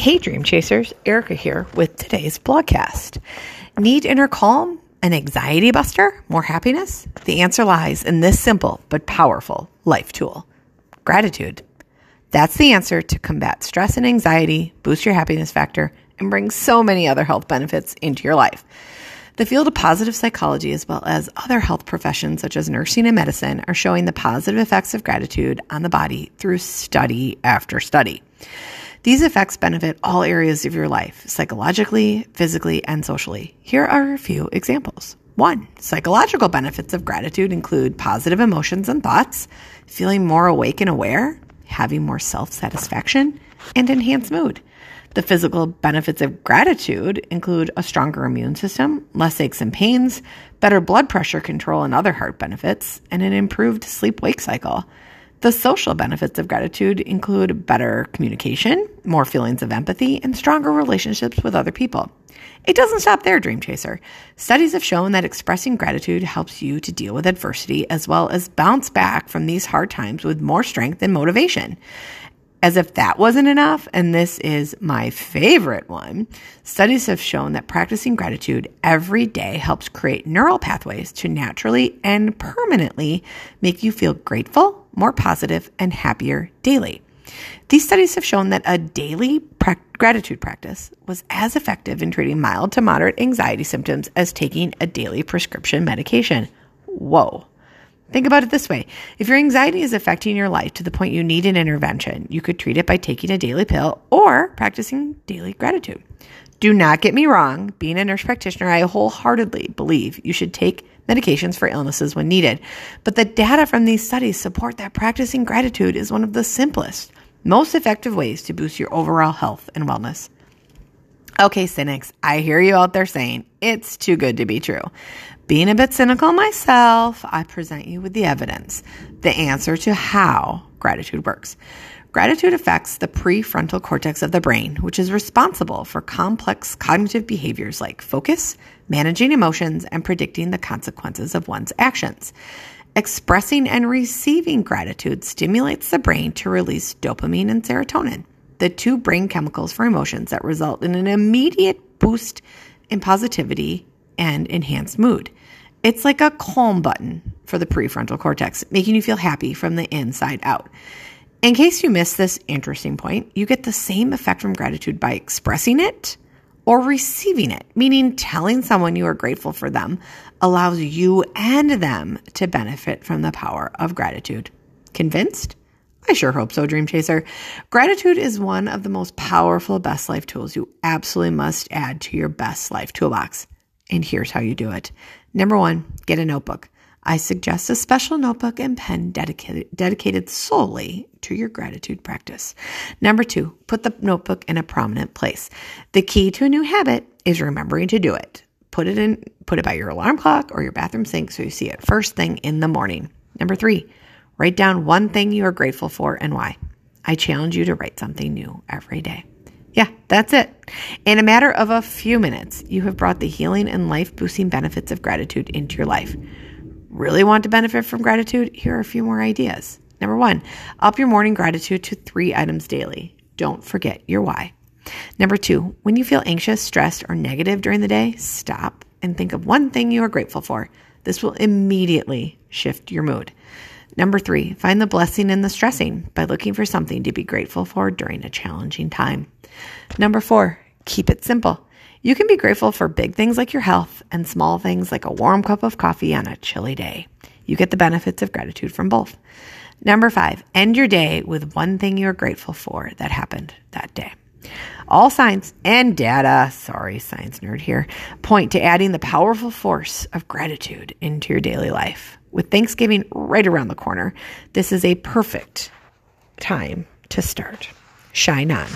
Hey, Dream Chasers, Erica here with today's blogcast. Need inner calm, an anxiety buster, more happiness? The answer lies in this simple but powerful life tool gratitude. That's the answer to combat stress and anxiety, boost your happiness factor, and bring so many other health benefits into your life. The field of positive psychology, as well as other health professions such as nursing and medicine, are showing the positive effects of gratitude on the body through study after study. These effects benefit all areas of your life, psychologically, physically, and socially. Here are a few examples. One, psychological benefits of gratitude include positive emotions and thoughts, feeling more awake and aware, having more self satisfaction, and enhanced mood. The physical benefits of gratitude include a stronger immune system, less aches and pains, better blood pressure control and other heart benefits, and an improved sleep wake cycle. The social benefits of gratitude include better communication, more feelings of empathy, and stronger relationships with other people. It doesn't stop there, Dream Chaser. Studies have shown that expressing gratitude helps you to deal with adversity as well as bounce back from these hard times with more strength and motivation. As if that wasn't enough, and this is my favorite one, studies have shown that practicing gratitude every day helps create neural pathways to naturally and permanently make you feel grateful, more positive, and happier daily. These studies have shown that a daily pra- gratitude practice was as effective in treating mild to moderate anxiety symptoms as taking a daily prescription medication. Whoa. Think about it this way. If your anxiety is affecting your life to the point you need an intervention, you could treat it by taking a daily pill or practicing daily gratitude. Do not get me wrong. Being a nurse practitioner, I wholeheartedly believe you should take medications for illnesses when needed. But the data from these studies support that practicing gratitude is one of the simplest, most effective ways to boost your overall health and wellness. Okay, cynics, I hear you out there saying it's too good to be true. Being a bit cynical myself, I present you with the evidence, the answer to how gratitude works. Gratitude affects the prefrontal cortex of the brain, which is responsible for complex cognitive behaviors like focus, managing emotions, and predicting the consequences of one's actions. Expressing and receiving gratitude stimulates the brain to release dopamine and serotonin the two brain chemicals for emotions that result in an immediate boost in positivity and enhanced mood. It's like a calm button for the prefrontal cortex, making you feel happy from the inside out. In case you missed this interesting point, you get the same effect from gratitude by expressing it or receiving it, meaning telling someone you are grateful for them allows you and them to benefit from the power of gratitude. Convinced? I sure hope so, Dream Chaser. Gratitude is one of the most powerful best life tools you absolutely must add to your best life toolbox. And here's how you do it. Number one, get a notebook. I suggest a special notebook and pen dedicated, dedicated solely to your gratitude practice. Number two, put the notebook in a prominent place. The key to a new habit is remembering to do it. Put it in, put it by your alarm clock or your bathroom sink so you see it first thing in the morning. Number three, Write down one thing you are grateful for and why. I challenge you to write something new every day. Yeah, that's it. In a matter of a few minutes, you have brought the healing and life boosting benefits of gratitude into your life. Really want to benefit from gratitude? Here are a few more ideas. Number one, up your morning gratitude to three items daily. Don't forget your why. Number two, when you feel anxious, stressed, or negative during the day, stop and think of one thing you are grateful for. This will immediately shift your mood. Number three, find the blessing in the stressing by looking for something to be grateful for during a challenging time. Number four, keep it simple. You can be grateful for big things like your health and small things like a warm cup of coffee on a chilly day. You get the benefits of gratitude from both. Number five, end your day with one thing you're grateful for that happened that day. All science and data, sorry, science nerd here, point to adding the powerful force of gratitude into your daily life. With Thanksgiving right around the corner, this is a perfect time to start. Shine on.